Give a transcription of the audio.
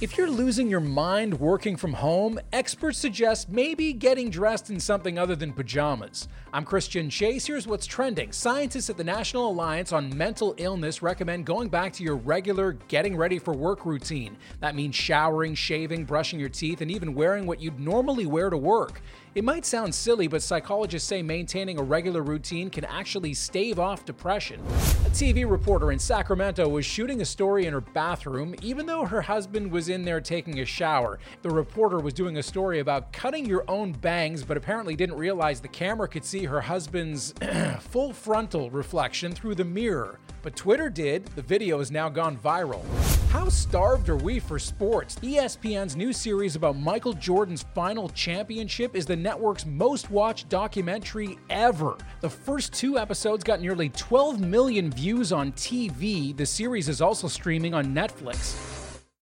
If you're losing your mind working from home, experts suggest maybe getting dressed in something other than pajamas. I'm Christian Chase. Here's what's trending. Scientists at the National Alliance on Mental Illness recommend going back to your regular getting ready for work routine. That means showering, shaving, brushing your teeth, and even wearing what you'd normally wear to work. It might sound silly, but psychologists say maintaining a regular routine can actually stave off depression. A TV reporter in Sacramento was shooting a story in her bathroom, even though her husband was in there taking a shower. The reporter was doing a story about cutting your own bangs, but apparently didn't realize the camera could see her husband's full frontal reflection through the mirror. But Twitter did. The video has now gone viral. How starved are we for sports? ESPN's new series about Michael Jordan's final championship is the network's most watched documentary ever. The first two episodes got nearly 12 million views on TV. The series is also streaming on Netflix.